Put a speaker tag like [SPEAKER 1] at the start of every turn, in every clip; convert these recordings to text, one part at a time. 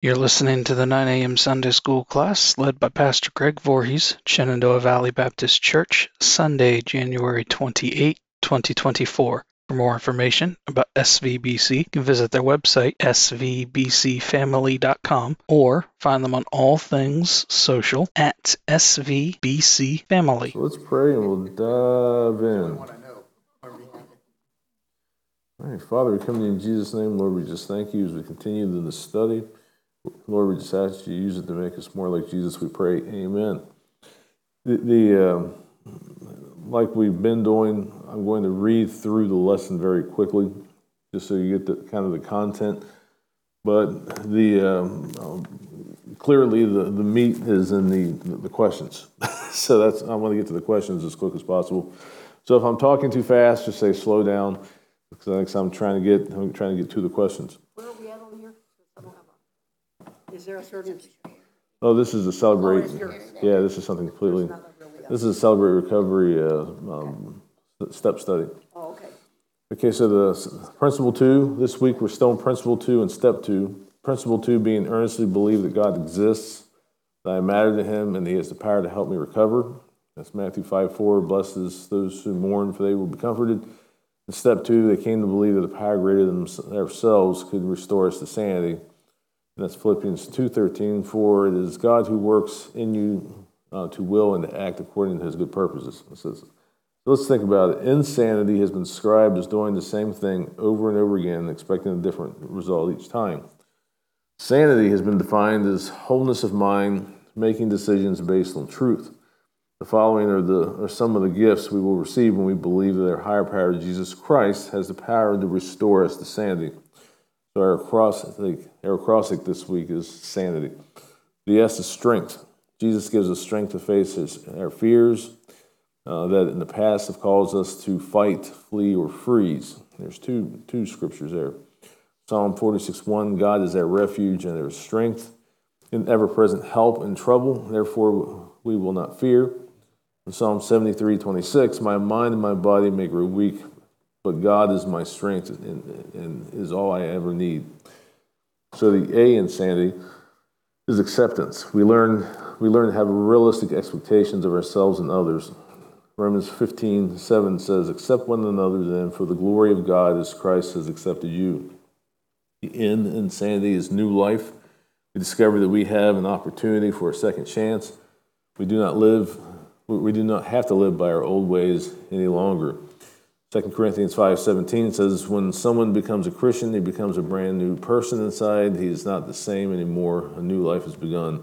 [SPEAKER 1] You're listening to the 9 a.m. Sunday School class led by Pastor Greg Voorhees, Shenandoah Valley Baptist Church, Sunday, January 28, 2024. For more information about SVBC, you can visit their website, svbcfamily.com, or find them on all things social at svbcfamily.
[SPEAKER 2] So let's pray and we'll dive in. All right, Father, we come to you in Jesus' name. Lord, we just thank you as we continue in the study. Lord, we just ask you to use it to make us more like Jesus. We pray. Amen. The, the uh, like we've been doing, I'm going to read through the lesson very quickly, just so you get the kind of the content. But the um, clearly the, the meat is in the the questions. so that's I want to get to the questions as quick as possible. So if I'm talking too fast, just say slow down because I'm trying to get I'm trying to get to the questions.
[SPEAKER 3] Is there a certain,
[SPEAKER 2] Oh, this is a celebrate. Yeah, this is something completely. This is a celebrate recovery uh, um, step study.
[SPEAKER 3] oh, okay.
[SPEAKER 2] Okay, so the principle two this week we're still in principle two and step two. Principle two being earnestly believe that God exists, that I matter to Him, and He has the power to help me recover. That's Matthew five four. Blessed is those who mourn, for they will be comforted. And step two, they came to believe that a power greater than themselves could restore us to sanity. And that's Philippians 2.13, for it is God who works in you uh, to will and to act according to his good purposes. It says, let's think about it. Insanity has been described as doing the same thing over and over again, expecting a different result each time. Sanity has been defined as wholeness of mind, making decisions based on truth. The following are, the, are some of the gifts we will receive when we believe that our higher power, Jesus Christ, has the power to restore us to sanity. So our acrostic, our acrostic this week is sanity. The S is strength. Jesus gives us strength to face his, our fears uh, that in the past have caused us to fight, flee, or freeze. There's two, two scriptures there. Psalm 46 1 God is our refuge and our strength, in ever present help in trouble. Therefore, we will not fear. In Psalm 73 26 My mind and my body may grow weak, but God is my strength and, and is all I ever need. So the A in sanity is acceptance. We learn we learn to have realistic expectations of ourselves and others. Romans 15, 7 says, Accept one another then for the glory of God as Christ has accepted you. The N in sanity is new life. We discover that we have an opportunity for a second chance. We do not live, we do not have to live by our old ways any longer. 2 Corinthians 5:17 says when someone becomes a Christian, he becomes a brand new person inside. He is not the same anymore. A new life has begun.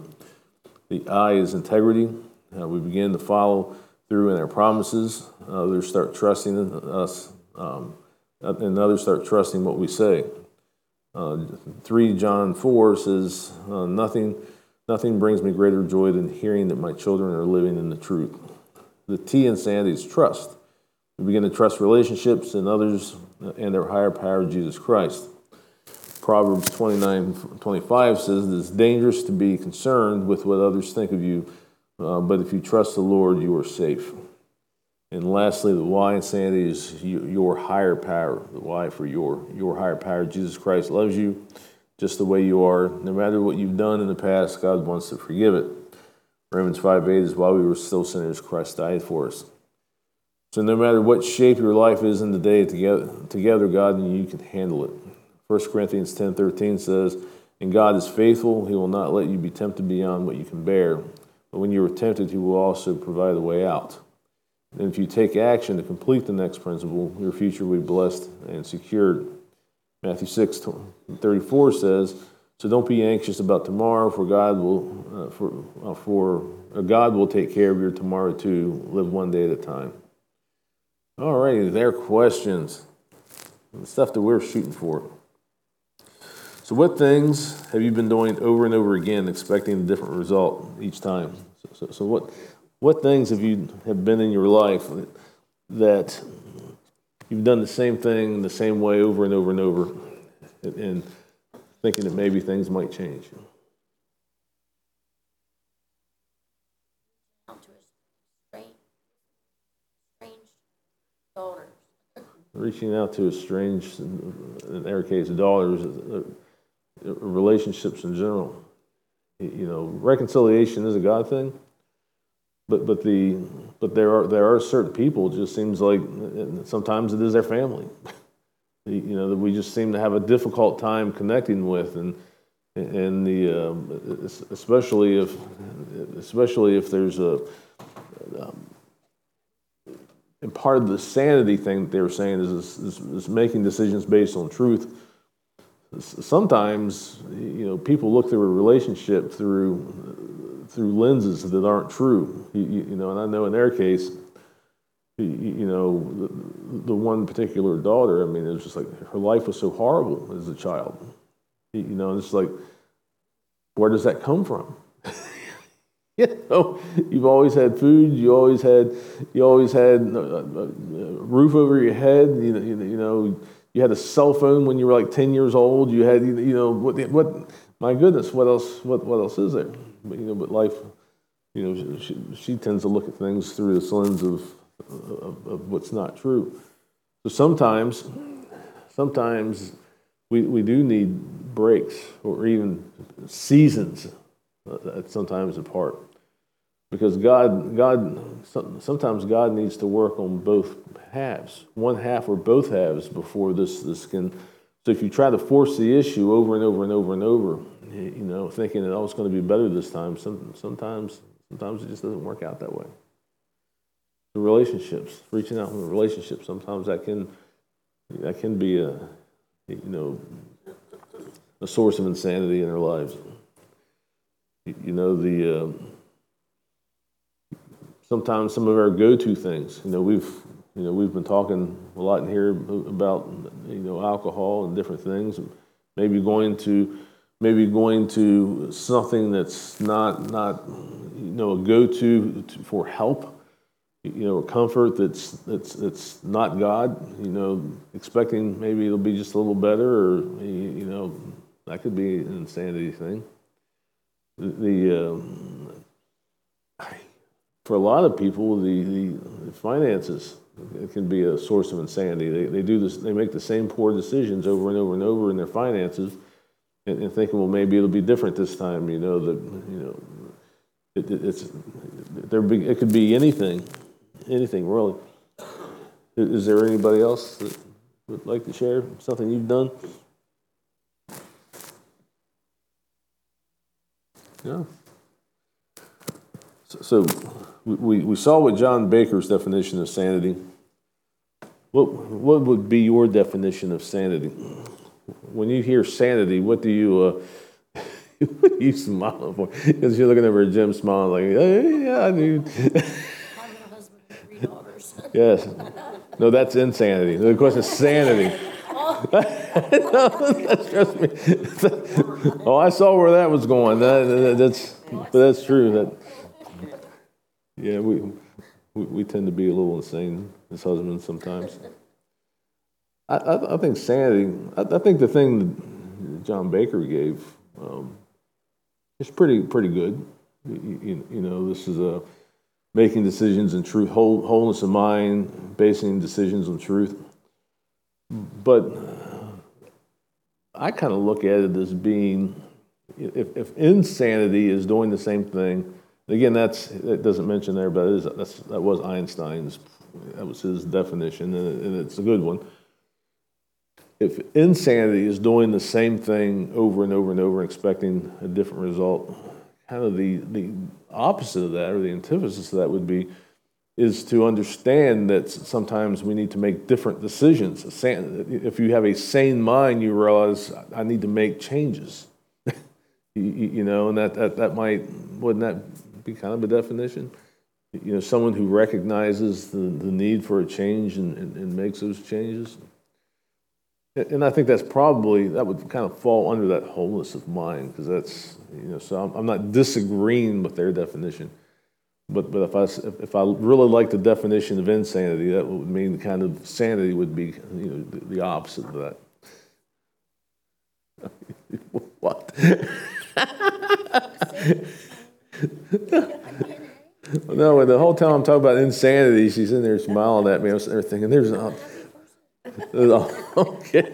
[SPEAKER 2] The I is integrity. Uh, we begin to follow through in our promises. Others start trusting in us, um, and others start trusting what we say. Uh, 3 John 4 says, uh, nothing, nothing brings me greater joy than hearing that my children are living in the truth. The T in sanity is trust. We begin to trust relationships and others and their higher power, Jesus Christ. Proverbs 29 25 says it's dangerous to be concerned with what others think of you, uh, but if you trust the Lord, you are safe. And lastly, the why in sanity is your higher power. The Y for your your higher power. Jesus Christ loves you just the way you are. No matter what you've done in the past, God wants to forgive it. Romans 5 8 is while we were still sinners, Christ died for us. So no matter what shape your life is in the day, together, together God and you can handle it. 1 Corinthians 10.13 says, And God is faithful, He will not let you be tempted beyond what you can bear. But when you are tempted, He will also provide a way out. And if you take action to complete the next principle, your future will be blessed and secured. Matthew 6 34 says, So don't be anxious about tomorrow, for God will, uh, for, uh, for uh, God will take care of your tomorrow too. Live one day at a time. All righty, their questions. The stuff that we're shooting for. So, what things have you been doing over and over again, expecting a different result each time? So, so, so what what things have you have been in your life that, that you've done the same thing the same way over and over and over, and, and thinking that maybe things might change?
[SPEAKER 4] out to a strange, strange daughters.
[SPEAKER 2] Reaching out to a strange, in their case, daughters, uh, relationships in general. You know, reconciliation is a God thing, but but the but there are there are certain people. Just seems like sometimes it is their family. you know that we just seem to have a difficult time connecting with, and and the um, especially if especially if there's a um, and part of the sanity thing that they were saying is, is, is making decisions based on truth. Sometimes, you know, people look through a relationship through through lenses that aren't true. You, you know, and I know in their case, you, you know, the, the, one particular daughter. I mean, it was just like her life was so horrible as a child. You know, and it's like, where does that come from? you know, you've always had food. You always had, you always had a, a, a roof over your head. You know, you, know, you had a cell phone when you were like ten years old. You had, you know, what, what? My goodness, what else? What, what else is there? But you know, but life, you know, she, she tends to look at things through the lens of, of, of what's not true. So sometimes, sometimes we, we do need breaks or even seasons uh, sometimes apart because God, God, sometimes God needs to work on both halves, one half or both halves before this, this can. So if you try to force the issue over and over and over and over, you know, thinking that oh, it's going to be better this time, some, sometimes, sometimes it just doesn't work out that way. The relationships, reaching out in the relationship, sometimes that can, that can be a, you know, a source of insanity in their lives. You know, the. Uh, sometimes some of our go-to things. You know, we've you know we've been talking a lot in here about you know alcohol and different things. Maybe going to maybe going to something that's not not you know a go-to for help. You know, a comfort that's that's that's not God. You know, expecting maybe it'll be just a little better, or you know, that could be an insanity thing. The, um, for a lot of people, the, the finances it can be a source of insanity. They, they do this, they make the same poor decisions over and over and over in their finances, and, and thinking, well, maybe it'll be different this time. You know that you know it, it, it's there. Be, it could be anything, anything really. Is there anybody else that would like to share something you've done? Yeah. So, so we, we saw what John Baker's definition of sanity. What, what would be your definition of sanity? When you hear sanity, what do you, uh, what you smile for? Because you're looking over at Jim smiling like, hey, yeah, dude. yes. No, that's insanity. The question is sanity. trust me. oh, I saw where that was going. That, that's, that's true. That yeah, we, we, we tend to be a little insane as husbands sometimes. I, I, I think sanity, I, I, think the thing that John Baker gave um, is pretty, pretty good. You, you, you, know, this is a making decisions in truth, whole, wholeness of mind, basing decisions on truth. But I kind of look at it as being, if, if insanity is doing the same thing Again, that's it doesn't mention there, but that was Einstein's. That was his definition, and it's a good one. If insanity is doing the same thing over and over and over, expecting a different result, kind of the the opposite of that, or the antithesis of that, would be is to understand that sometimes we need to make different decisions. If you have a sane mind, you realize I need to make changes. you, know, and that, that, that might, wouldn't that be kind of a definition. You know, someone who recognizes the, the need for a change and, and, and makes those changes. And I think that's probably, that would kind of fall under that wholeness of mind, because that's, you know, so I'm, I'm, not disagreeing with their definition. But, but if, I, if I really like the definition of insanity, that would mean kind of sanity would be, you know, the, the opposite of that. what? no, the whole time I'm talking about insanity, she's in there smiling at me. I was there thinking, there's not. okay.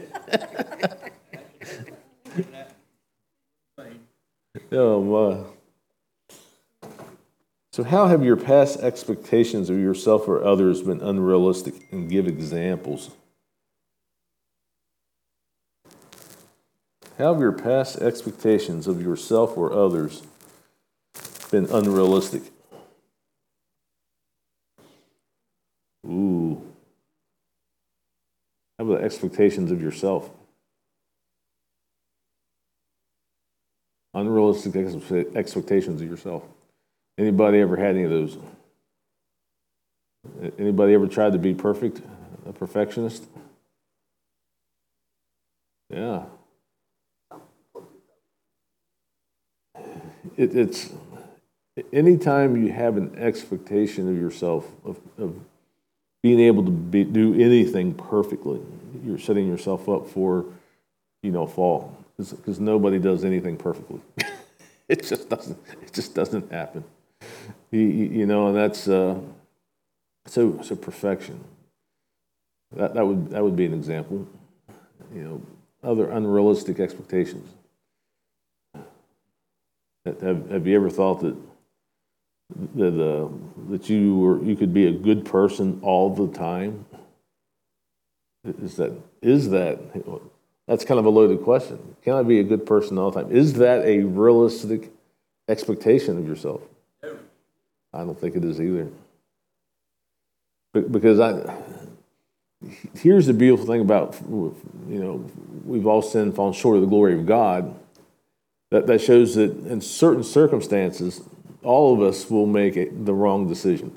[SPEAKER 2] Oh my. So, how have your past expectations of yourself or others been unrealistic? And give examples. How have your past expectations of yourself or others been unrealistic? Ooh. How about expectations of yourself? Unrealistic expectations of yourself. Anybody ever had any of those? Anybody ever tried to be perfect, a perfectionist? Yeah. It, it's anytime you have an expectation of yourself of, of being able to be, do anything perfectly, you're setting yourself up for, you know, fall because nobody does anything perfectly. it just doesn't. It just doesn't happen. You, you know, and that's uh, so so perfection. That that would that would be an example. You know, other unrealistic expectations. Have Have you ever thought that that uh, that you were you could be a good person all the time? Is that is that that's kind of a loaded question. Can I be a good person all the time? Is that a realistic expectation of yourself? I don't think it is either. Because I here's the beautiful thing about you know we've all sinned, fallen short of the glory of God. That that shows that in certain circumstances all of us will make it, the wrong decision.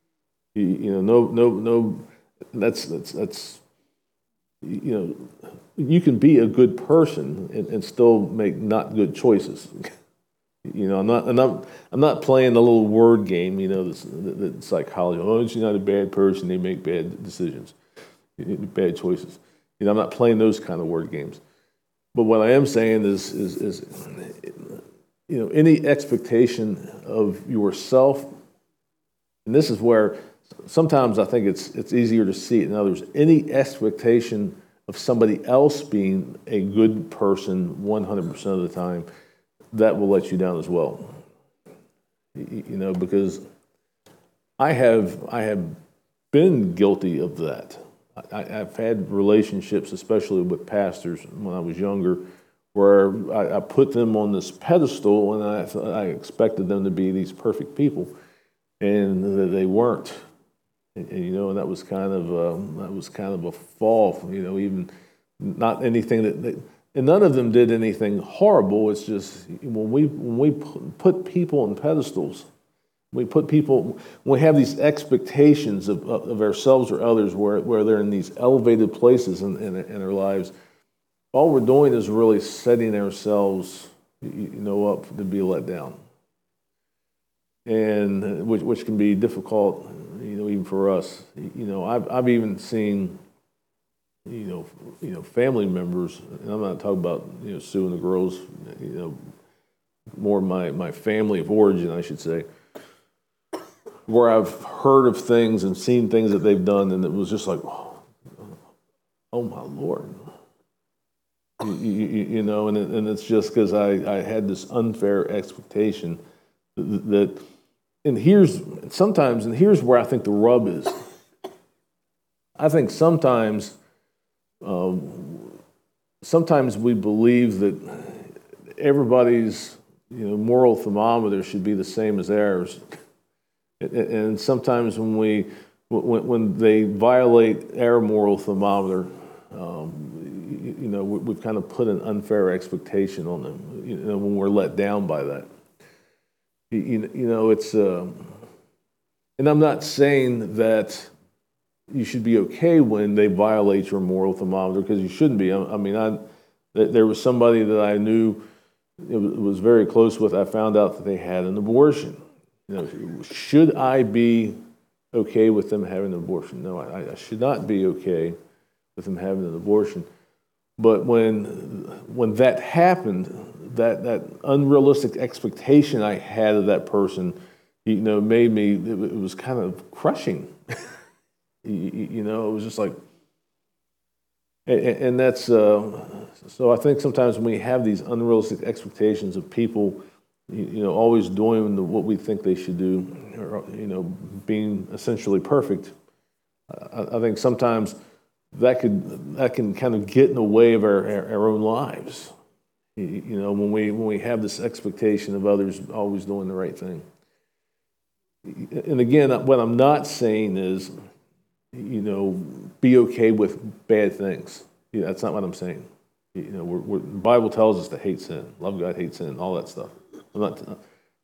[SPEAKER 2] you, you, know, no, no, no. That's that's that's. You know, you can be a good person and, and still make not good choices. you know, I'm not, I'm not, I'm not playing the little word game. You know, the, psychology. Oh, she's not a bad person. They make bad decisions, bad choices. You know, I'm not playing those kind of word games. But what I am saying is, is, is you know, any expectation of yourself, and this is where sometimes I think it's, it's easier to see it in others, any expectation of somebody else being a good person 100% of the time, that will let you down as well. You know, because I have, I have been guilty of that. I, have had relationships, especially with pastors when I was younger, where I, I, put them on this pedestal and I, I expected them to be these perfect people, and they weren't. And, and, you know, and that was kind of a, um, that was kind of a fall. You know, even not anything that, that and none of them did anything horrible. It's just when we when we put people on pedestals, we put people we have these expectations of, of ourselves or others where, where they're in these elevated places in, in, in their lives all we're doing is really setting ourselves, you know, up to be let down, and uh, which, which can be difficult, you know, even for us. You know, I've I've even seen, you know, you know, family members, and I'm not talking about you know Sue and the girls, you know, more my my family of origin, I should say. Where I've heard of things and seen things that they've done, and it was just like, oh my Lord, you, you, you know, and, it, and it's just because I, I had this unfair expectation that, and here's sometimes, and here's where I think the rub is. I think sometimes, um, sometimes we believe that everybody's you know moral thermometer should be the same as ours, and sometimes when we when, when they violate our moral thermometer, um, you know, we've kind of put an unfair expectation on them, you know, when we're let down by that. You, you know, it's, uh, and I'm not saying that you should be okay when they violate your moral thermometer because you shouldn't be. I, I mean, I, there was somebody that I knew it was very close with. I found out that they had an abortion. You know, should I be okay with them having an abortion? No, I, I should not be okay with them having an abortion. But when, when that happened, that, that unrealistic expectation I had of that person, you know, made me, it, it was kind of crushing. you, you, know, it was just like, and, that's, uh, so I think sometimes when we have these unrealistic expectations of people you, know, always doing the, what we think they should do, or, you know, being essentially perfect. I, I think sometimes that could that can kind of get in the way of our, our, our own lives. You know, when we when we have this expectation of others always doing the right thing. And again, what I'm not saying is, you know, be okay with bad things. Yeah, that's not what I'm saying. You know, we're, we're, the Bible tells us to hate sin, love God, hate sin, all that stuff. I'm not,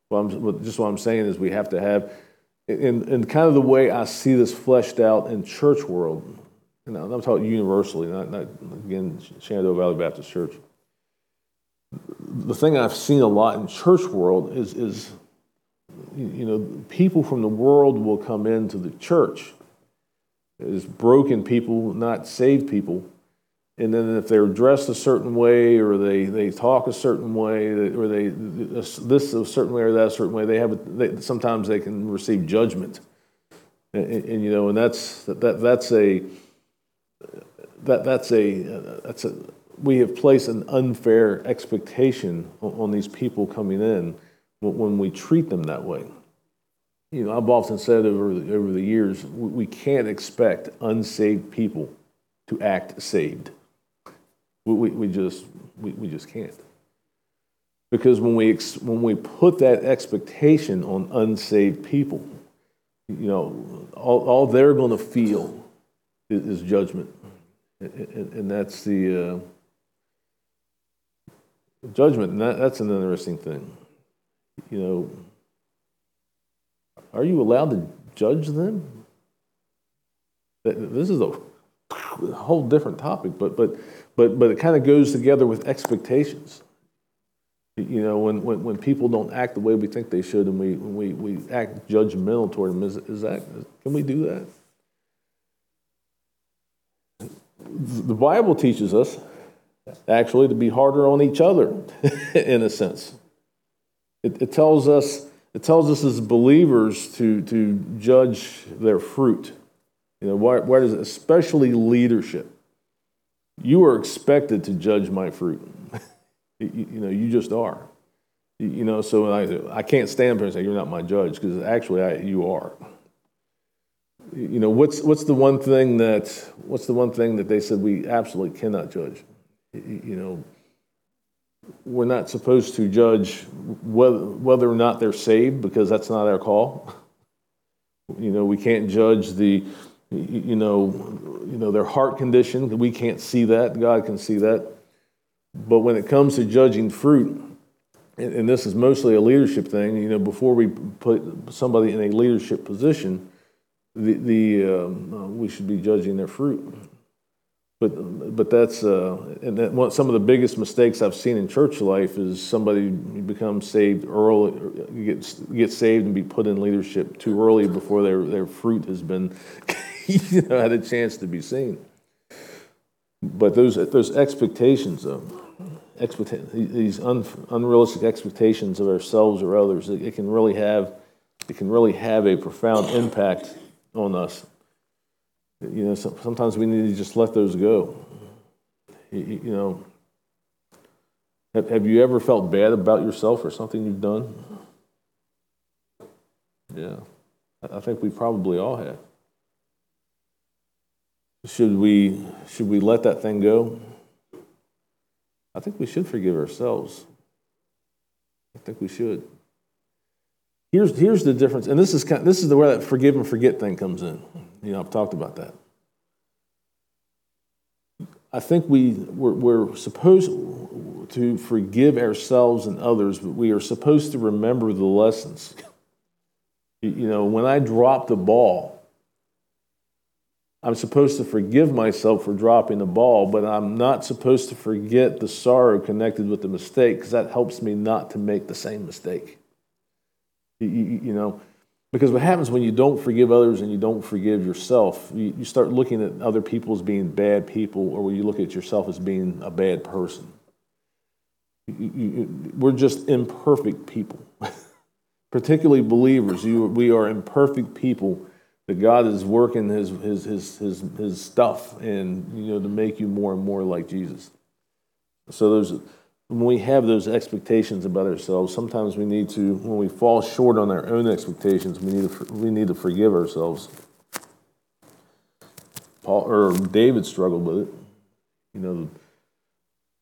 [SPEAKER 2] well, I'm, just what I'm saying is we have to have, in, in kind of the way I see this fleshed out in church world, you know, I'm talking universally, not, not again, Shenandoah Valley Baptist Church. The thing I've seen a lot in church world is, is you know, people from the world will come into the church as broken people, not saved people. And then if they're dressed a certain way, or they, they talk a certain way, or they this a certain way or that a certain way, they have a, they, sometimes they can receive judgment. And, and, and, you know, and that's that that's a that that's a that's a we have placed an unfair expectation on, on these people coming in when we treat them that way. You know, I've often said over the, over the years, we can't expect unsaved people to act saved. We, we, we just, we, we just can't. Because when we, when we put that expectation on unsaved people, you know, all, all they're going to feel is, is judgment. And, and, that's the uh, judgment, and that, that's an interesting thing you know, are you allowed to judge them? This is a whole different topic, but but but but it kind of goes together with expectations. You know, when, when, when people don't act the way we think they should, and we we, we act judgmental toward them, is, is that can we do that? The Bible teaches us actually to be harder on each other, in a sense. It, it, tells us it tells us as believers to, to judge their fruit. You know, why? what is it? Especially leadership. You are expected to judge my fruit. you, you, know, you just are. You, you know, so I, I can't stand there and say, you're not my judge, because actually I, you are. You know, what's, what's the one thing that, what's the one thing that they said we absolutely cannot judge? You know, we're not supposed to judge whether, whether or not they're saved because that's not our call. You know, we can't judge the, you know, you know their heart condition. We can't see that. God can see that. But when it comes to judging fruit, and this is mostly a leadership thing, you know, before we put somebody in a leadership position, the, the um, uh, we should be judging their fruit. But but that's uh, and that one, some of the biggest mistakes I've seen in church life is somebody becomes saved early, gets get saved and be put in leadership too early before their their fruit has been you know had a chance to be seen. But those those expectations of these un, unrealistic expectations of ourselves or others, it, it can really have it can really have a profound impact on us you know, sometimes we need to just let those go. You, you know, have, have you ever felt bad about yourself or something you've done? Yeah, I think we probably all have. Should we should we let that thing go? I think we should forgive ourselves. I think we should. Here's, here's the difference, and this is, kind of, this is the where that forgive and forget thing comes in. You know, I've talked about that. I think we, we're, we're supposed to forgive ourselves and others, but we are supposed to remember the lessons. You know, when I drop the ball, I'm supposed to forgive myself for dropping the ball, but I'm not supposed to forget the sorrow connected with the mistake because that helps me not to make the same mistake. You, you, you, know, because what happens when you don't forgive others and you don't forgive yourself, you, you start looking at other people as being bad people, or when you look at yourself as being a bad person. we're just imperfect people, particularly believers. we are imperfect people that God is working his, his, his, his, his stuff and, you know, to make you more and more like Jesus. So there's when we have those expectations about ourselves, sometimes we need to, when we fall short on our own expectations, we need to, we need to forgive ourselves. Paul or David struggled with it. You know,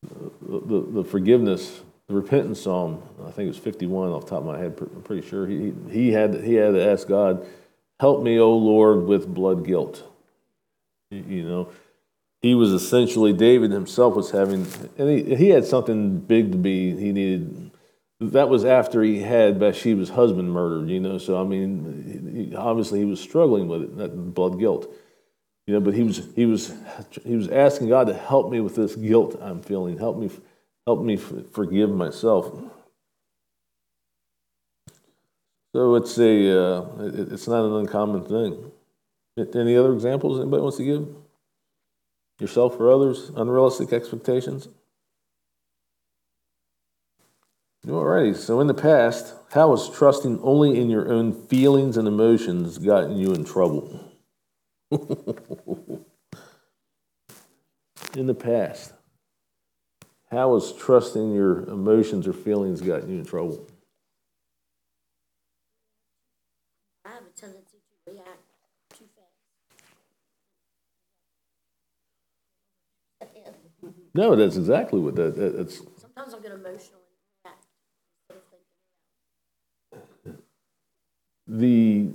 [SPEAKER 2] the, the, the forgiveness, the repentance psalm. I think it was 51 off the top of my head. I'm pretty sure he he had he had to ask God, "Help me, O Lord, with blood guilt." You know, he was essentially David himself was having, and he, he had something big to be. He needed. That was after he had Bathsheba's husband murdered. You know, so I mean, he, obviously he was struggling with it, that blood guilt. You know, but he was he was he was asking God to help me with this guilt I'm feeling. Help me, help me forgive myself. So it's a uh, it's not an uncommon thing. Any other examples anybody wants to give? Yourself or others? Unrealistic expectations? Alrighty, so in the past, how has trusting only in your own feelings and emotions gotten you in trouble? in the past, how has trusting your emotions or feelings gotten you in trouble?
[SPEAKER 4] I have a tendency to react too fast.
[SPEAKER 2] No, that's exactly what that, that that's.
[SPEAKER 4] Sometimes I'll get emotional and react instead of thinking.
[SPEAKER 2] The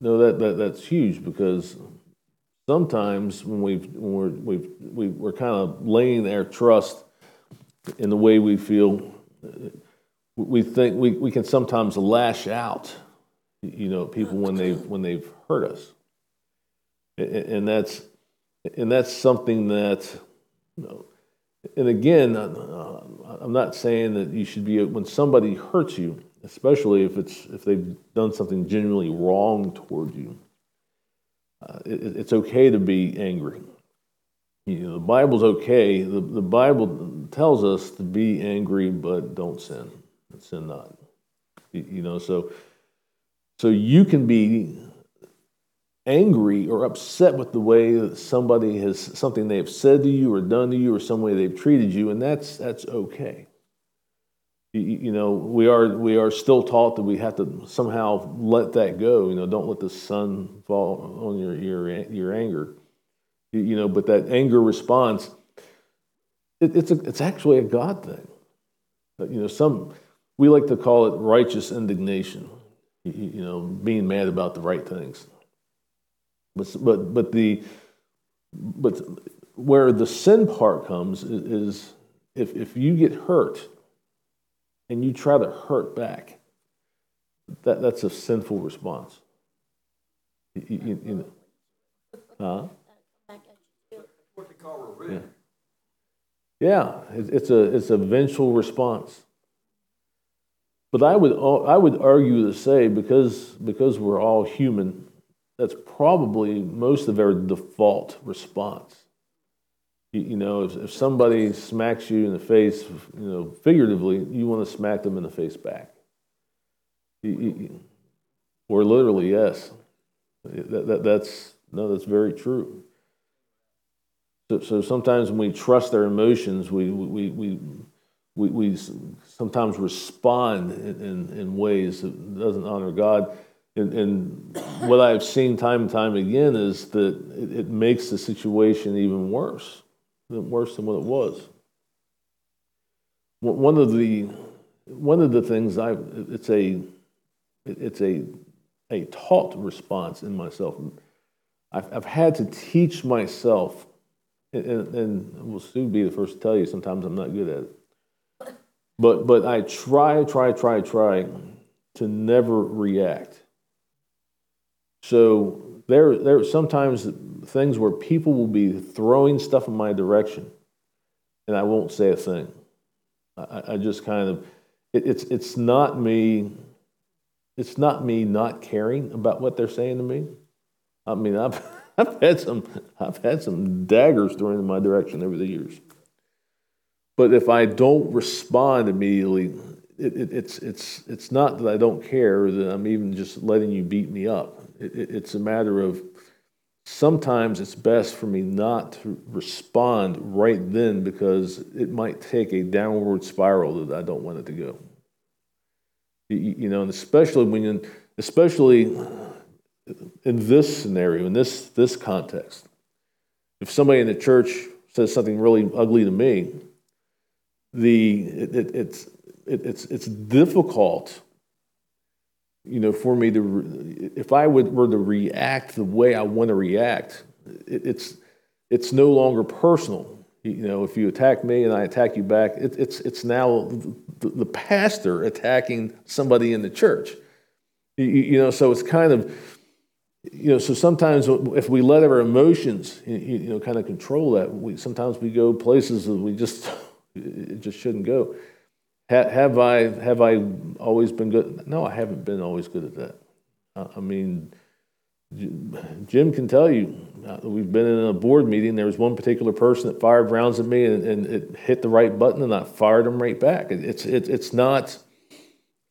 [SPEAKER 2] no, that, that that's huge because sometimes when we've when we're we've, we, we're kind of laying our trust in the way we feel, we think we, we can sometimes lash out, you know, people when they when they've hurt us, and that's and that's something that, know, and again, uh, I'm not saying that you should be when somebody hurts you, especially if it's if they've done something genuinely wrong toward you. Uh, it, it's okay to be angry. You know, the Bible's okay. The, the Bible tells us to be angry, but don't sin. Sin not. You know, so so you can be angry or upset with the way that somebody has something they've said to you or done to you or some way they've treated you, and that's that's okay. You, know, we are we are still taught that we have to somehow let that go. You know, don't let the sun fall on your your your anger. You, know, but that anger response, it, it's a, it's actually a God thing. You know, some we like to call it righteous indignation. You, you know, being mad about the right things. But but but the but where the sin part comes is, is if if you get hurt and you try to hurt back, that that's a sinful response. You, you, you know, huh?
[SPEAKER 3] Call.
[SPEAKER 2] Yeah, it's a it's a vengeful response. But I would I would argue to say because because we're all human, that's probably most of our default response. You, you know, if, if somebody smacks you in the face, you know, figuratively, you want to smack them in the face back. You, you, or literally, yes. That, that, that's no, that's very true. So, so sometimes when we trust our emotions, we, we, we, we, we sometimes respond in, in, in, ways that doesn't honor God. And, and, what I've seen time and time again is that it, it makes the situation even worse, worse than what it was. One of the one of the things I it's a it's a a taught response in myself. I've, I've had to teach myself and, and will soon be the first to tell you sometimes I'm not good at it. But but I try, try, try, try to never react. So there there are sometimes things where people will be throwing stuff in my direction, and I won't say a thing. I, I just kind of it, it's it's not me. It's not me not caring about what they're saying to me. I mean, I've I've had some I've had some daggers thrown in my direction over the years. But if I don't respond immediately, it, it, it's it's it's not that I don't care that I'm even just letting you beat me up. It, it's a matter of sometimes it's best for me not to respond right then because it might take a downward spiral that I don't want it to go. You, you know, and especially when you, especially in this scenario, in this this context, if somebody in the church says something really ugly to me, the it, it, it's it, it's it's difficult you know, for me to, if I would, were to react the way I want to react, it, it's, it's no longer personal. You know, if you attack me and I attack you back, it, it's, it's now the, the, pastor attacking somebody in the church. You, you, know, so it's kind of, you know, so sometimes if we let our emotions, you, you know, kind of control that, we, sometimes we go places that we just, it just shouldn't go. Have I have I always been good? No, I haven't been always good at that. I mean, Jim can tell you. Uh, we've been in a board meeting. There was one particular person that fired rounds at me, and, and it hit the right button, and I fired them right back. It's it, it's not.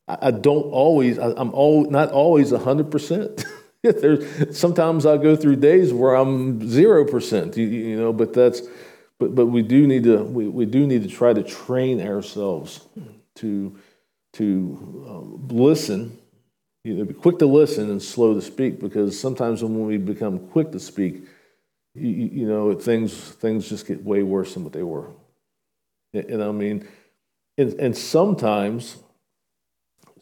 [SPEAKER 2] I don't always. I'm all not always hundred percent. There's sometimes I go through days where I'm zero percent. You, you know, but that's but, but we do need to we, we do need to try to train ourselves to to um, listen you know, be quick to listen and slow to speak because sometimes when we become quick to speak you, you know things things just get way worse than what they were. And, and i mean? And, and sometimes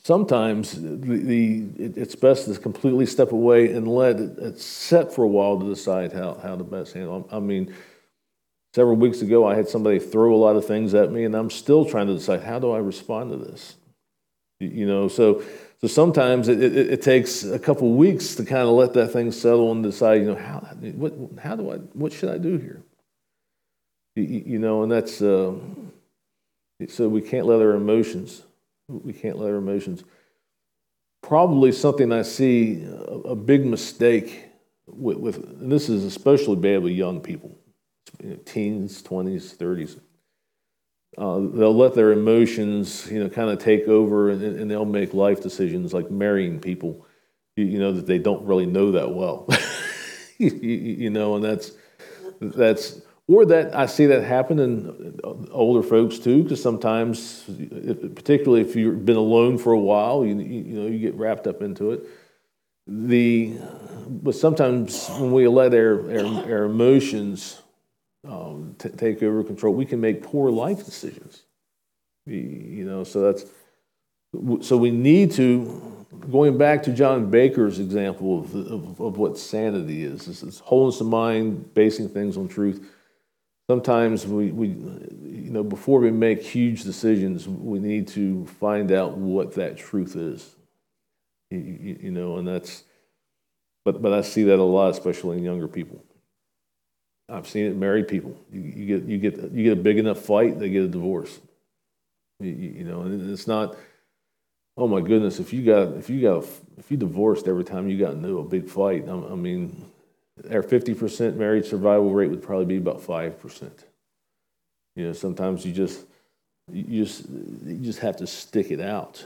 [SPEAKER 2] sometimes the, the it, it's best to completely step away and let it, it set for a while to decide how, how to best handle. I mean Several weeks ago, I had somebody throw a lot of things at me, and I'm still trying to decide how do I respond to this. You know, so so sometimes it, it, it takes a couple weeks to kind of let that thing settle and decide, you know, how what how do I what should I do here? You, you know, and that's uh, so we can't let our emotions we can't let our emotions. Probably something I see a, a big mistake with, with and this is especially bad with young people you know, teens, 20s, 30s. Uh, they'll let their emotions, you know, kind of take over, and, and, they'll make life decisions like marrying people, you, you know, that they don't really know that well. you, you, know, and that's that's or that I see that happen in older folks too, because sometimes, particularly if you've been alone for a while, you, you know, you get wrapped up into it. The but sometimes when we let our, our, our emotions um, t- take over control, we can make poor life decisions. You know, so that's so we need to going back to John Baker's example of, of, of what sanity is. This is wholeness of mind, basing things on truth. Sometimes we, we, you know, before we make huge decisions, we need to find out what that truth is. You, you know, and that's, but but I see that a lot, especially in younger people. I've seen it in married people. You, you, get you get you get a big enough fight, they get a divorce. You, you, know, and it's not. Oh my goodness! If you got if you got if you divorced every time you got into a big fight, I, I mean, our fifty percent marriage survival rate would probably be about five percent. You know, sometimes you just you just you just have to stick it out.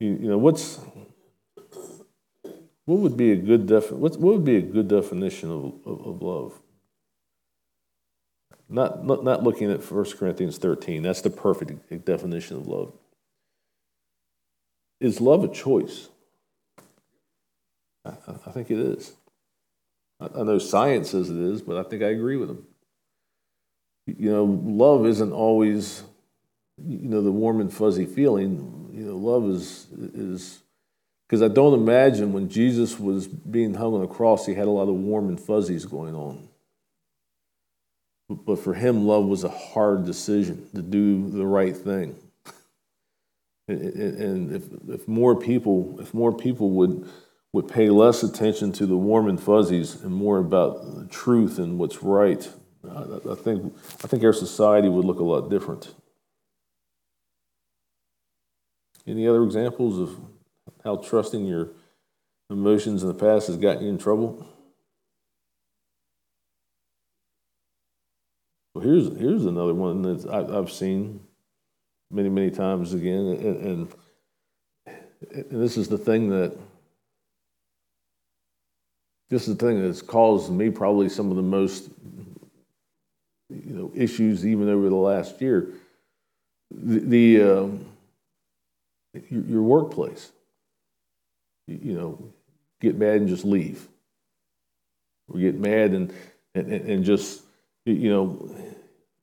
[SPEAKER 2] You, you know what's what would be a good defi- what, what would be a good definition of, of, of love? Not, not, not looking at 1 Corinthians 13. That's the perfect definition of love. Is love a choice? I, I think it is. I, I know science says it is, but I think I agree with them. You know, love isn't always, you know, the warm and fuzzy feeling. You know, love is is because I don't imagine when Jesus was being hung on the cross, he had a lot of warm and fuzzies going on. But for him, love was a hard decision to do the right thing. And if, if more people, if more people would would pay less attention to the warm and fuzzies and more about the truth and what's right, I, I think I think our society would look a lot different. Any other examples of how trusting your emotions in the past has gotten you in trouble? Well, here's here's another one that I've seen many many times again, and, and, and this is the thing that this is the thing that's caused me probably some of the most you know issues even over the last year. The, the um, your, your workplace, you, know, get mad and just leave. We get mad and and, and just you know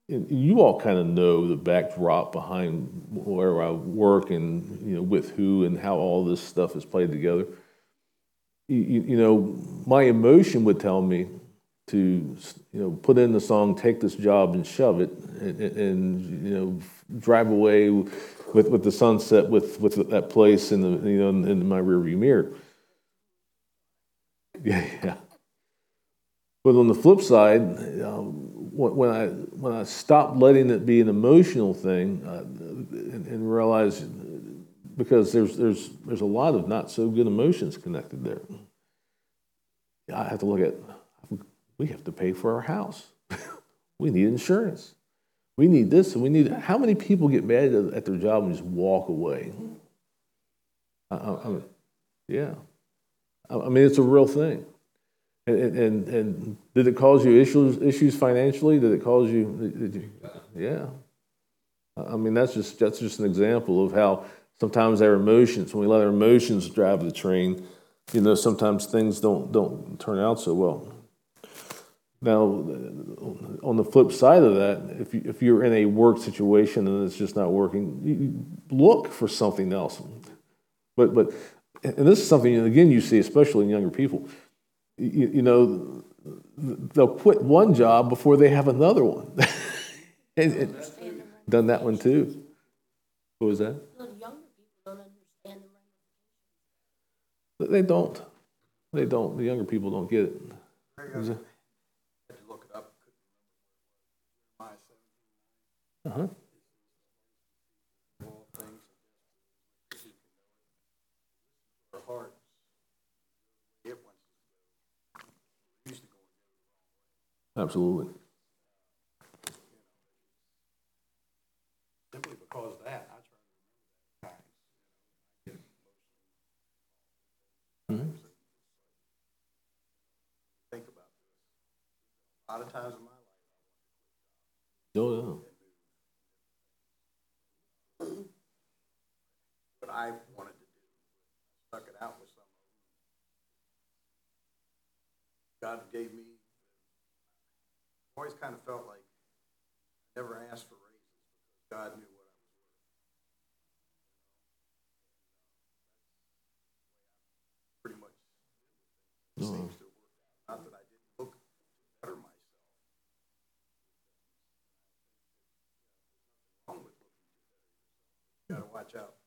[SPEAKER 2] you all kind of know the backdrop behind where I work and you know with who and how all this stuff is played together. You, you know, my emotion would tell me to you know put in the song "Take This Job and Shove It" and, and you know drive away with with the sunset with with that place in the you know in, in my rearview mirror. Yeah, yeah. But on the flip side, um, when I when I stopped letting it be an emotional thing uh, and, and realized because there's there's there's a lot of not so good emotions connected there. I have to look at we have to pay for our house. we need insurance. We need this and we need how many people get mad at their job and just walk away? I, I, I, yeah, I mean it's a real thing. And, and, and did it cause you issues issues financially? Did it cause you? You yeah. I mean, that's just that's just an example of how sometimes our emotions, when we let our emotions drive the train, you know, sometimes things don't don't turn out so well. Now, on the flip side of that, if you, if you're in a work situation and it's just not working, look for something else. But but and this is something again you see, especially in younger people you, you know, they'll quit one job before they have another one. and, and done that one too. What was that? They don't. They don't. The younger people don't get it. Is it? Uh-huh. Absolutely.
[SPEAKER 5] Simply because of that, I try to remember that
[SPEAKER 2] Mhm.
[SPEAKER 5] Think about this. A lot of times in my life,
[SPEAKER 2] Oh,
[SPEAKER 5] what I wanted to do, stuck it out with some of them. God gave me, always kind of felt like I never asked for raises because God knew what I was worth. Uh, pretty much it seems to worked out. Not that I didn't look to better myself. Looking to watch out.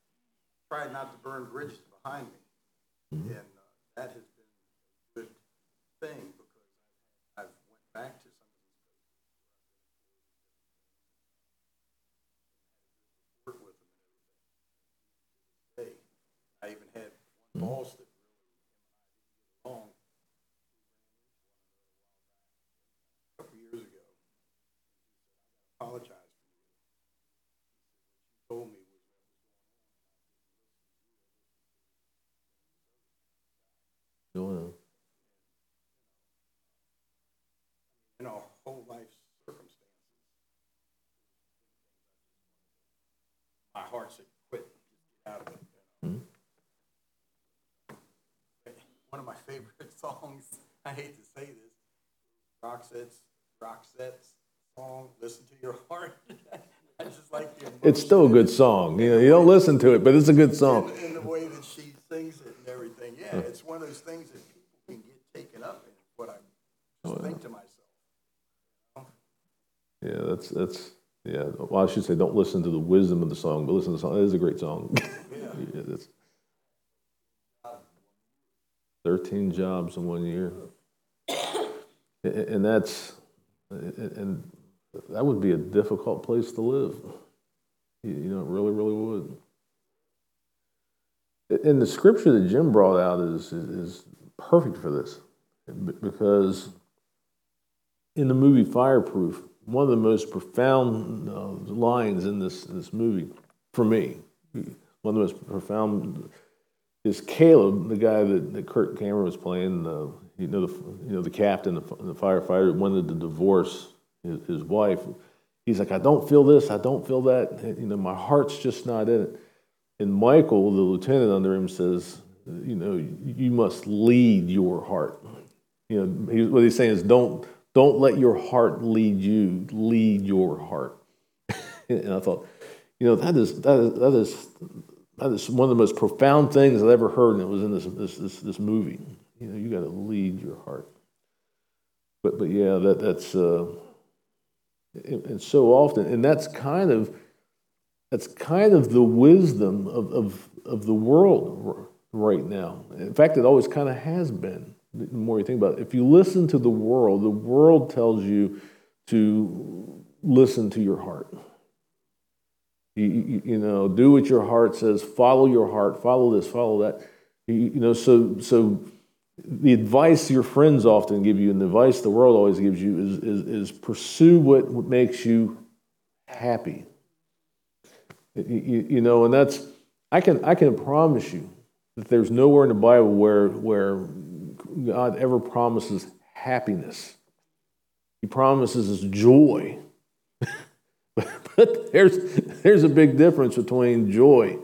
[SPEAKER 5] Try not to burn bridges behind me. And uh, that has been a good thing because I've, I've went back to some of these places. Work with them and everything. Hey, I even had one boss that really, him and I didn't get along. A couple years ago. I apologize for you. He said, what you told me was what was going on.
[SPEAKER 2] yeah.
[SPEAKER 5] In our whole life circumstances. My heart said, quit, just get out of it. you know. One of my favorite songs, I hate to say this, Roxette's, Roxette's song, Listen to Your Heart. I just like the emotion.
[SPEAKER 2] It's still a good song. You know, you don't listen to it, but it's a good song.
[SPEAKER 5] In, in the way that she sings it and everything. Yeah, it's one of those things that people can get taken up in, what I just
[SPEAKER 2] Oh,
[SPEAKER 5] think to myself.
[SPEAKER 2] Yeah, that's that's yeah. Well, I should say, don't listen to the wisdom of the song, but listen to the song. It is a great song. Yeah, that's thirteen jobs in one year, and that's and that would be a difficult place to live. You know, it really, really would. And the scripture that Jim brought out is, is perfect for this, because in the movie Fireproof, one of the most profound uh, lines in this this movie, for me, one of the most profound is Caleb, the guy that, that Kirk Cameron was playing. Uh, you know, the, you know, the captain, the the firefighter wanted to divorce his, his wife. He's like, I don't feel this, I don't feel that, you know, my heart's just not in it. And Michael, the lieutenant under him, says, you know, you must lead your heart. You know, he, what he's saying is, don't don't let your heart lead you. Lead your heart. and I thought, you know, that is that is that is that is one of the most profound things I've ever heard, and it was in this this this, this movie. You know, you got to lead your heart. But but yeah, that that's uh, and, and so often, and that's kind of that's kind of the wisdom of of, of the world right now. In fact, it always kind of has been. The more you think about it, if you listen to the world, the world tells you to listen to your heart. You, you, you know, do what your heart says. Follow your heart. Follow this. Follow that. You, you know, so so the advice your friends often give you, and the advice the world always gives you, is is, is pursue what, makes you happy. You, you know, and that's I can I can promise you that there's nowhere in the Bible where where God ever promises happiness. He promises us joy. but there's, there's a big difference between joy.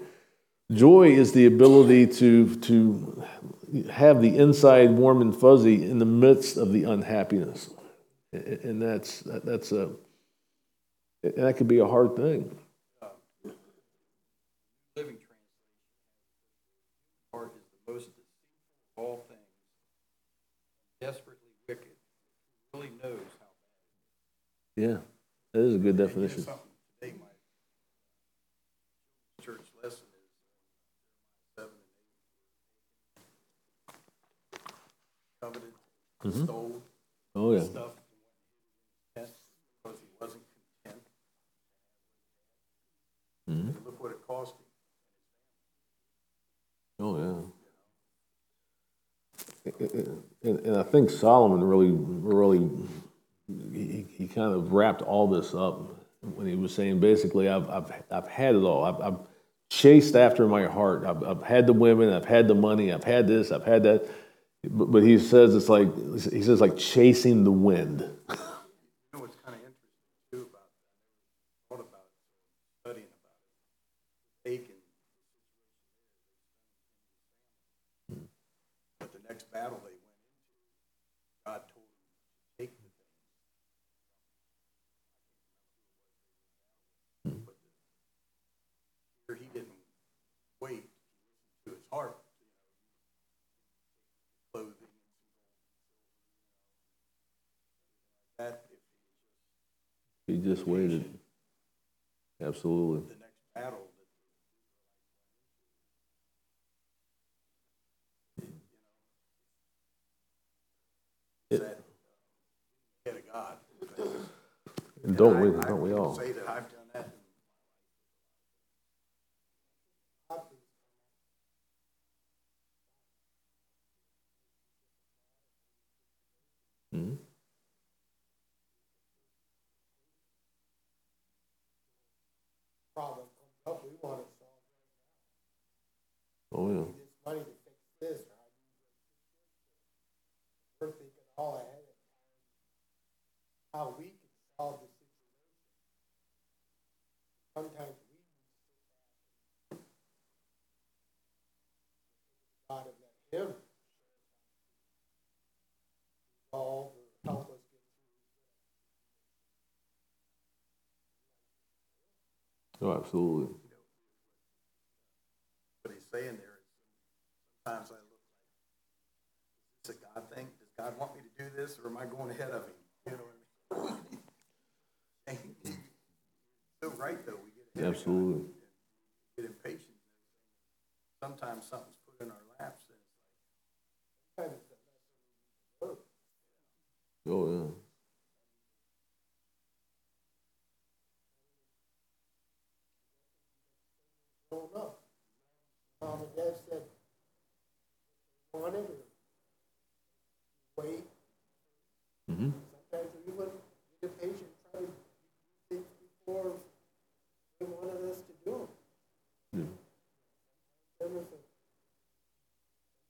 [SPEAKER 2] Joy is the ability to, to have the inside warm and fuzzy in the midst of the unhappiness. And that's, that's a, that could be a hard thing.
[SPEAKER 5] Living translation, heart is the most deceitful of all things, desperately wicked. Really knows how bad.
[SPEAKER 2] Yeah, that is a good definition.
[SPEAKER 5] Church lesson is uh, seven and eight. Coveted, stole
[SPEAKER 2] Oh, yeah.
[SPEAKER 5] stuff, because he wasn't content.
[SPEAKER 2] Mhm.
[SPEAKER 5] Look what it cost him.
[SPEAKER 2] Oh, yeah. And, and I think Solomon really, really, he, he kind of wrapped all this up when he was saying basically, I've, I've, I've had it all. I've, I've chased after my heart. I've, I've had the women, I've had the money, I've had this, I've had that. But, but he says it's like, he says like chasing the wind.
[SPEAKER 5] You know what's kind of interesting too about that? I never thought about it, studying about it. Achan, but the next battle they went into, God told him to take the thing. But the- here he didn't wait. To his heart. You know, clothing, that he
[SPEAKER 2] just waited. Absolutely.
[SPEAKER 5] the next battle that
[SPEAKER 2] It-
[SPEAKER 5] that head of God.
[SPEAKER 2] And don't we, don't we all?
[SPEAKER 5] Say that I've done that.
[SPEAKER 2] Mhm.
[SPEAKER 6] problem comes up, we want it solved.
[SPEAKER 2] Oh, yeah.
[SPEAKER 6] We need this money to fix this, or I need this. We're thinking all ahead of time, how we can solve the situation. Sometimes we need to sit back and God and let him solve or help us get through.
[SPEAKER 2] Oh, absolutely.
[SPEAKER 5] What he's saying there is, sometimes I look like, is this a God thing? Does God want me to do this, or am I going ahead of him? You know what I mean? So right, though, we get ahead of God
[SPEAKER 2] Absolutely.
[SPEAKER 5] Get impatient. Sometimes something's put in our laps, and it's like,
[SPEAKER 6] Sometimes it's the best way to work.
[SPEAKER 2] Oh, yeah.
[SPEAKER 6] don't know. Mom and dad said, want it wait.
[SPEAKER 2] Mm-hmm.
[SPEAKER 6] Sometimes we would get impatient, try to do things before they wanted us to do them.
[SPEAKER 2] Yeah.
[SPEAKER 6] Everything.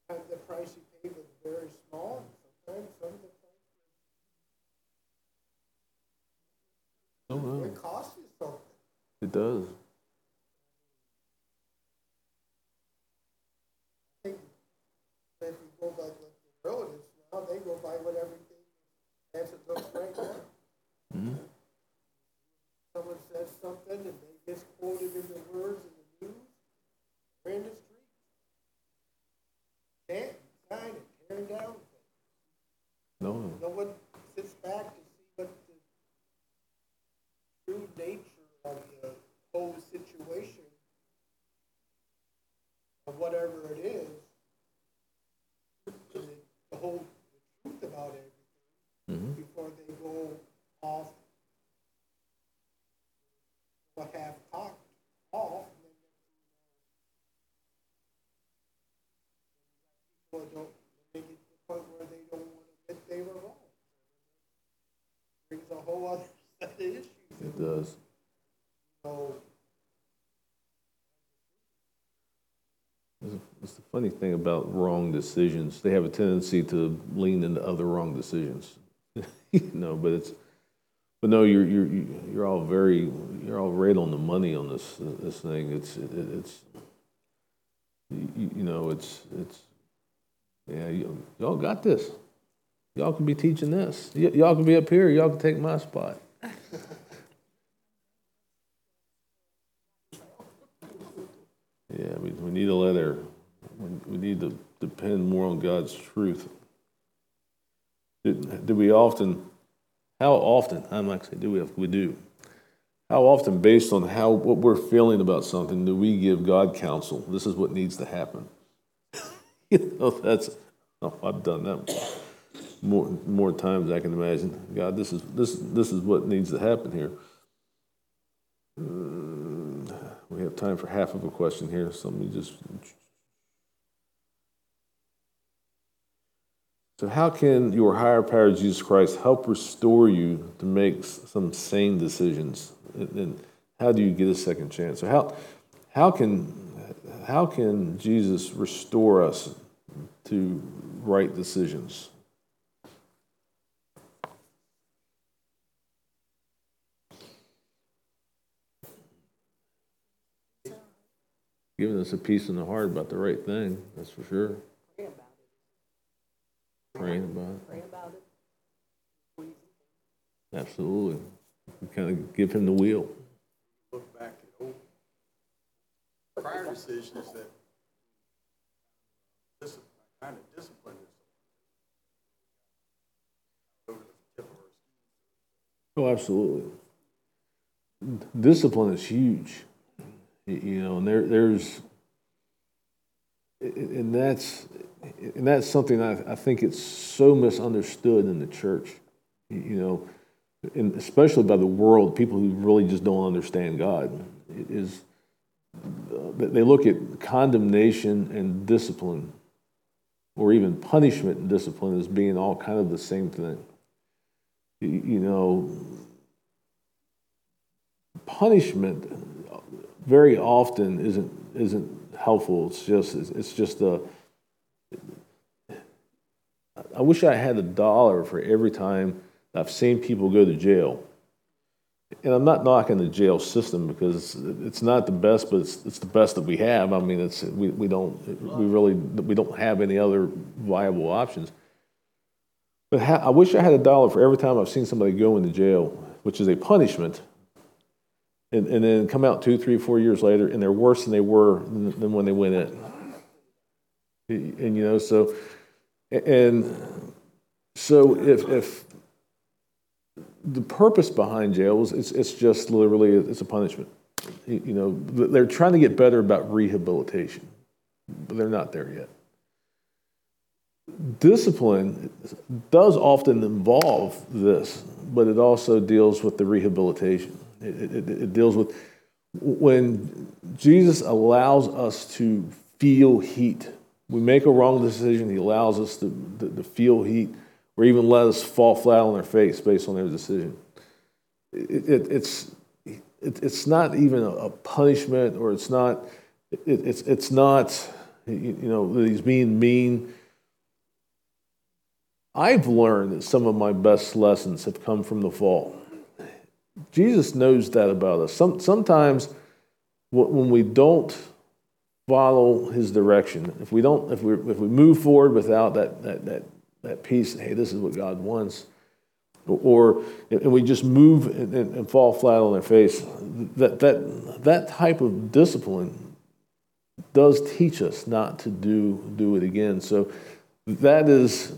[SPEAKER 6] Sometimes the price you pay was very small, and
[SPEAKER 2] It does.
[SPEAKER 6] If you go by what the relatives now, they go by what everything as it looks right now.
[SPEAKER 2] Mhm.
[SPEAKER 6] Someone says something and they just quoted in the words in the news, they're in the street. Chanting, signing, tearing down things.
[SPEAKER 2] No, no.
[SPEAKER 6] No one sits back to see what the true nature of the whole situation, of whatever it is, and the, the whole the truth about everything
[SPEAKER 2] Mhm.
[SPEAKER 6] before they go off what half cocked off. And then people don't, they get to the point where they don't want to admit they were wrong. Brings a whole other set of issues.
[SPEAKER 2] It does.
[SPEAKER 6] So,
[SPEAKER 2] It's it's the funny thing about wrong decisions. They have a tendency to lean into other wrong decisions. you know, but it's, but no, you're you're you're all very you're all right on the money on this this thing. It's it, it's you, you know it's it's yeah y'all got this. Y'all can be teaching this. Y- y'all can be up here. Y'all can take my spot. Yeah, we, we need to let our, we, need to depend more on God's truth. Do, do we often, how often, I'm not saying do we, we do. How often, based on how, what we're feeling about something, do we give God counsel? This is what needs to happen. you know, that's, oh, I've done that more, more times I can imagine. God, this is, this, this is what needs to happen here. Mm, We have time for half of a question here, so let me just. So, how can your higher power, Jesus Christ, help restore you to make some sane decisions? And and how do you get a second chance? So, how, how can, how can Jesus restore us to right decisions? Giving us a peace in the heart about the right thing, that's for sure. Praying about it.
[SPEAKER 3] Pray about it.
[SPEAKER 2] Absolutely. We kind of give him the wheel.
[SPEAKER 5] Look back prior decisions that um, dis- kind of disciplined us. Over the
[SPEAKER 2] Oh, absolutely. Discipline is huge, you know, and there, there's, and that's, and that's something I, I think it's so misunderstood in the church, you know, and especially by the world, people who really just don't understand God. It is, they look at condemnation and discipline, or even punishment and discipline as being all kind of the same thing. You know, punishment very often isn't isn't helpful. It's just it's just a. I wish I had a dollar for every time I've seen people go to jail. And I'm not knocking the jail system because it's, not the best, but it's, it's the best that we have. I mean, it's we, we don't we really we don't have any other viable options. But ha- I wish I had a dollar for every time I've seen somebody go into jail, which is a punishment, and, and then come out two, three, four years later, and they're worse than they were than, than when they went in. And, and, you know, so, and so if, if the purpose behind jail is it's, it's just literally it's a punishment. You know, they're trying to get better about rehabilitation, but they're not there yet discipline does often involve this, but it also deals with the rehabilitation. It, it, it deals with when Jesus allows us to feel heat. We make a wrong decision, He allows us to, to, to feel heat, or even let us fall flat on our face based on their decision. It, it, it's, it, it's not even a, punishment, or it's not, it, it's, it's not, you, you know, that He's being mean I've learned that some of my best lessons have come from the fall. Jesus knows that about us. Some, sometimes when we don't follow his direction, if we don't, if we if we move forward without that that that that peace, hey, this is what God wants, or and we just move and, and, fall flat on their face, that that that type of discipline does teach us not to do do it again. So that is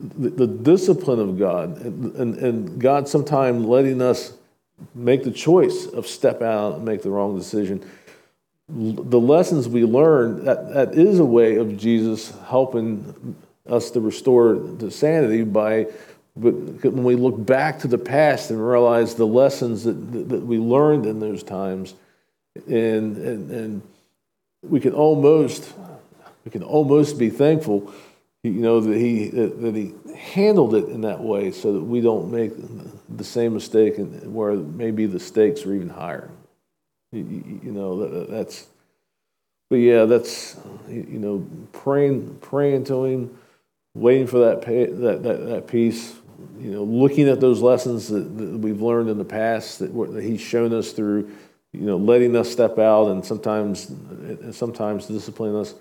[SPEAKER 2] the, the discipline of God, and, and, and God sometimes letting us make the choice of step out and make the wrong decision. The lessons we learn, that, that is a way of Jesus helping us to restore the sanity by when we look back to the past and realize the lessons that, that we learned in those times, and, and, and we can almost we can almost be thankful you know that he that he handled it in that way so that we don't make the same mistake and where maybe the stakes are even higher. You, you know that, that's but yeah that's you know praying praying to him waiting for that pay, that, that that peace you know looking at those lessons that, that we've learned in the past that, that he's shown us through you know letting us step out and sometimes sometimes disciplining us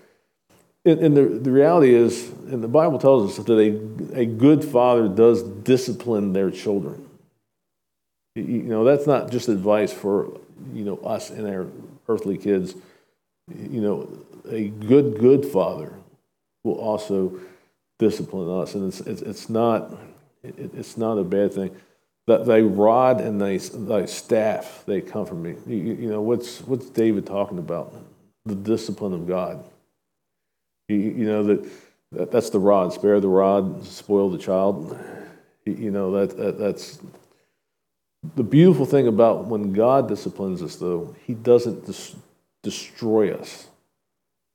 [SPEAKER 2] and, and the, the reality is, and the Bible tells us that a, a good father does discipline their children. You know, that's not just advice for, you know, us and our earthly kids. You know, a good, good father will also discipline us. And it's, it's, it's not, it, it's not a bad thing. That thy rod and they thy staff, they comfort me. You, you know, what's, what's David talking about? The discipline of God. You, you know that, that, that's the rod. Spare the rod, spoil the child. You, know that, that that's the beautiful thing about when God disciplines us, though. He doesn't destroy us.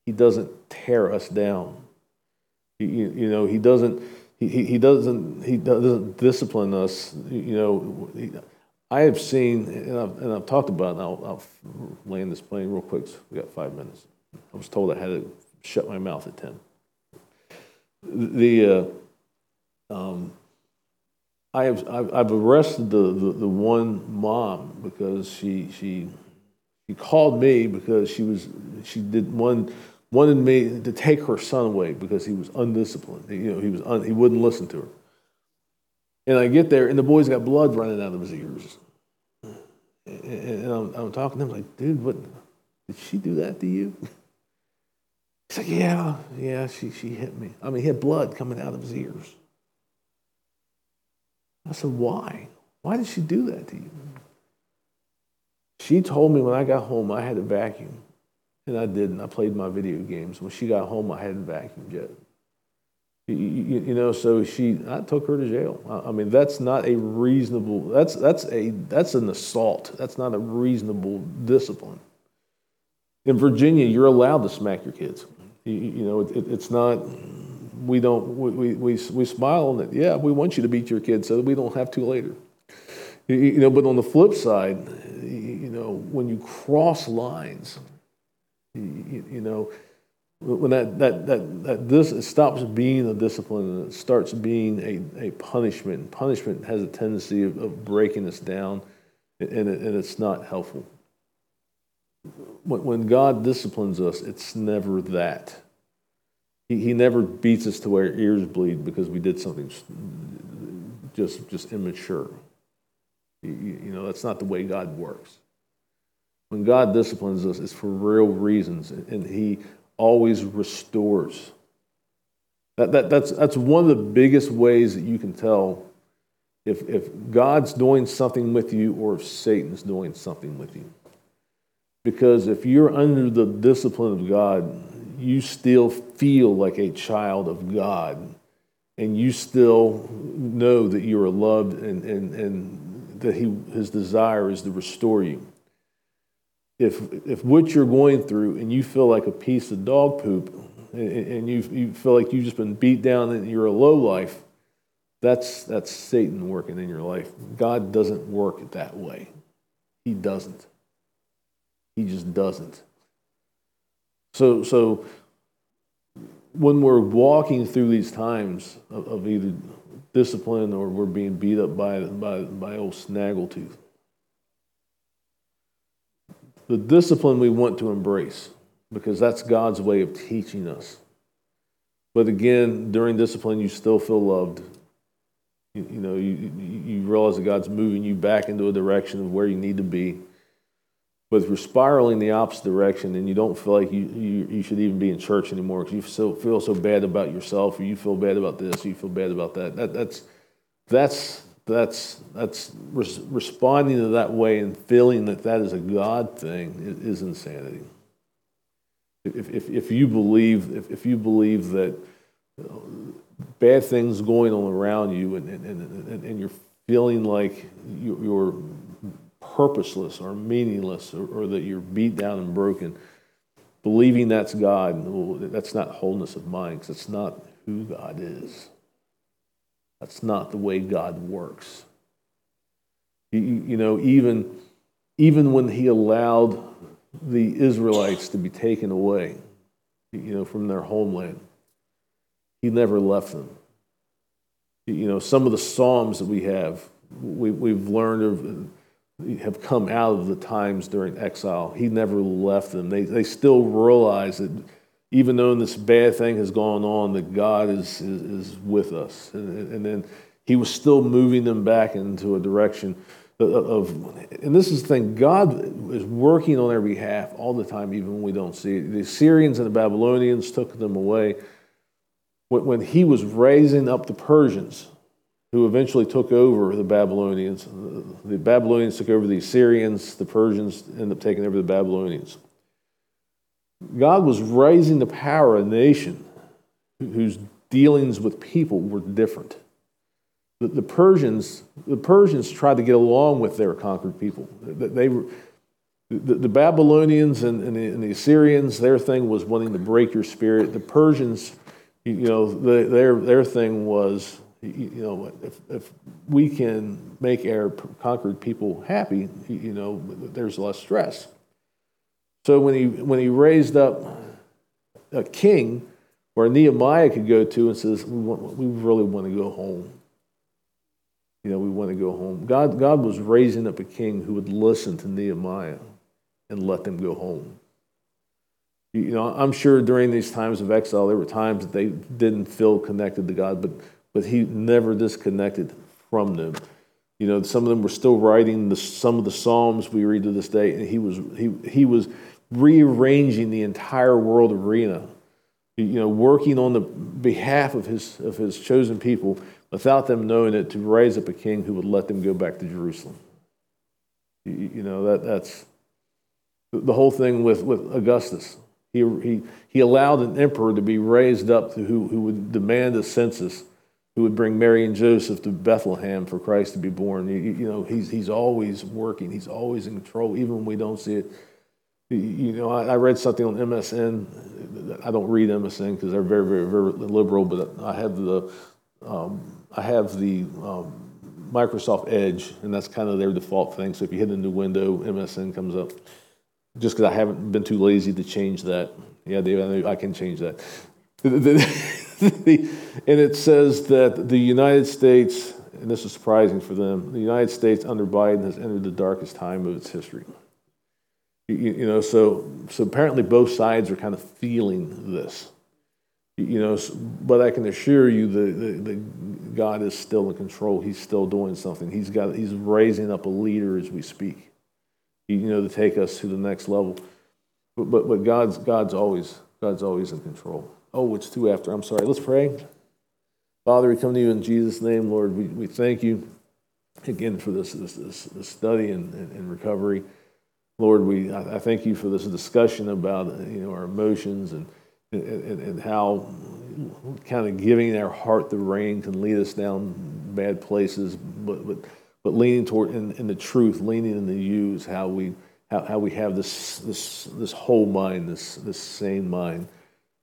[SPEAKER 2] He doesn't tear us down. He, you know, he doesn't. He, he doesn't. He doesn't discipline us. You know, I have seen, and I've, and I've talked about. It, I'll, I'll land this plane real quick. So we got five minutes. I was told I had to shut my mouth at 10. The, uh, um, I have, I've, I've arrested the, the, the, one mom because she, she, she called me because she was, she did one, wanted me to take her son away because he was undisciplined. You know, he was, un, he wouldn't listen to her. And I get there and the boy's got blood running out of his ears. And I'm, I'm talking to him like, dude, what, did she do that to you? He's like, yeah, yeah, she, she hit me. I mean, he had blood coming out of his ears. I said, why? Why did she do that to you? She told me when I got home I had to vacuum. And I didn't. I played my video games. When she got home, I hadn't vacuumed yet. You, you, know, so she, I took her to jail. I, mean, that's not a reasonable. That's that's a that's an assault. That's not a reasonable discipline. In Virginia, you're allowed to smack your kids. You, you know, it, it's not, we don't, we, we, we smile on it. Yeah, we want you to beat your kids so that we don't have to later. You know, but on the flip side, you know, when you cross lines, you, you know, when that, that, that, that this stops being a discipline and it starts being a, a punishment. Punishment has a tendency of, of breaking us down, and, it, and it's not helpful when God disciplines us, it's never that. He, he never beats us to where our ears bleed because we did something just, just immature. You, you know, that's not the way God works. When God disciplines us, it's for real reasons, and He always restores. That, that, that's, that's one of the biggest ways that you can tell if, if God's doing something with you or if Satan's doing something with you. Because if you're under the discipline of God, you still feel like a child of God. And you still know that you are loved and, and, and that he, his desire is to restore you. If, if what you're going through and you feel like a piece of dog poop and, and you, you feel like you've just been beat down and you're a low life, that's, that's Satan working in your life. God doesn't work that way. He doesn't. He just doesn't. So, so when we're walking through these times of, of either discipline or we're being beat up by, by, by old snaggletooth, the discipline we want to embrace because that's God's way of teaching us. But again, during discipline, you still feel loved. You, you know, you, you realize that God's moving you back into a direction of where you need to be. But if you're spiraling the opposite direction and you don't feel like you, you, you should even be in church anymore because you so, feel so bad about yourself or you feel bad about this or you feel bad about that, that that's, that's, that's, that's res- responding to that way and feeling that that is a God thing is, insanity. If, if, if you believe if, if you believe that you know, bad things going on around you and, and, and, and you're feeling like you're purposeless or meaningless or, or, that you're beat down and broken, believing that's God, that's not wholeness of mind because it's not who God is. That's not the way God works. You, you know, even, even when He allowed the Israelites to be taken away, you know, from their homeland, He never left them. You know, some of the Psalms that we have, we, we've learned of, have come out of the times during exile. He never left them. They, they still realize that even though this bad thing has gone on, that God is, is, is with us. And, and then he was still moving them back into a direction of, and this is the thing, God is working on their behalf all the time, even when we don't see it. The Assyrians and the Babylonians took them away. When he was raising up the Persians, who eventually took over the Babylonians, the Babylonians took over the Assyrians, the Persians ended up taking over the Babylonians. God was raising the power a nation whose dealings with people were different. The, the, Persians, the Persians tried to get along with their conquered people. They were, the, the Babylonians and, and, the, and, the, Assyrians, their thing was wanting to break your spirit. The Persians, you know, the, their, their thing was, you know, if, if we can make our conquered people happy, you know, there's less stress. So when he, when he raised up a king where Nehemiah could go to and says, we, want, we really want to go home. You know, we want to go home. God, God was raising up a king who would listen to Nehemiah and let them go home. You know, I'm sure during these times of exile, there were times that they didn't feel connected to God, but, but he never disconnected from them. You know, some of them were still writing the, some of the Psalms we read to this day, and he was, he, he was rearranging the entire world arena, you know, working on the behalf of his, of his chosen people without them knowing it to raise up a king who would let them go back to Jerusalem. You, you know, that, that's the whole thing with, with Augustus. He, he, he allowed an emperor to be raised up who, who would demand a census, who would bring Mary and Joseph to Bethlehem for Christ to be born. You, you know, he's, he's always working, he's always in control, even when we don't see it you know, I, read something on MSN. I don't read MSN because they're very, very, very liberal. But I have the, um, I have the um, Microsoft Edge, and that's kind of their default thing. So if you hit a new window, MSN comes up. Just because I haven't been too lazy to change that. Yeah, Dave, I, I can change that. and it says that the United States, and this is surprising for them, the United States under Biden has entered the darkest time of its history. You, you, know, so so apparently both sides are kind of feeling this. You know, but I can assure you that, God is still in control. He's still doing something. He's got he's raising up a leader as we speak. You know, to take us to the next level. But but, but God's God's always God's always in control. Oh, it's two after. I'm sorry. Let's pray. Father, we come to you in Jesus' name, Lord. We, we thank you again for this this, this, this study and, and, and recovery. Lord, we I thank you for this discussion about you know our emotions and and, and how kind of giving our heart the rein can lead us down bad places, but but but leaning toward in, in the truth, leaning in the you is how we how, how we have this this this whole mind, this this sane mind.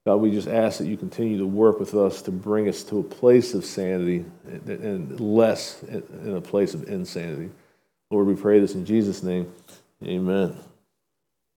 [SPEAKER 2] God, we just ask that you continue to work with us to bring us to a place of sanity and less in a place of insanity. Lord, we pray this in Jesus' name. Amen.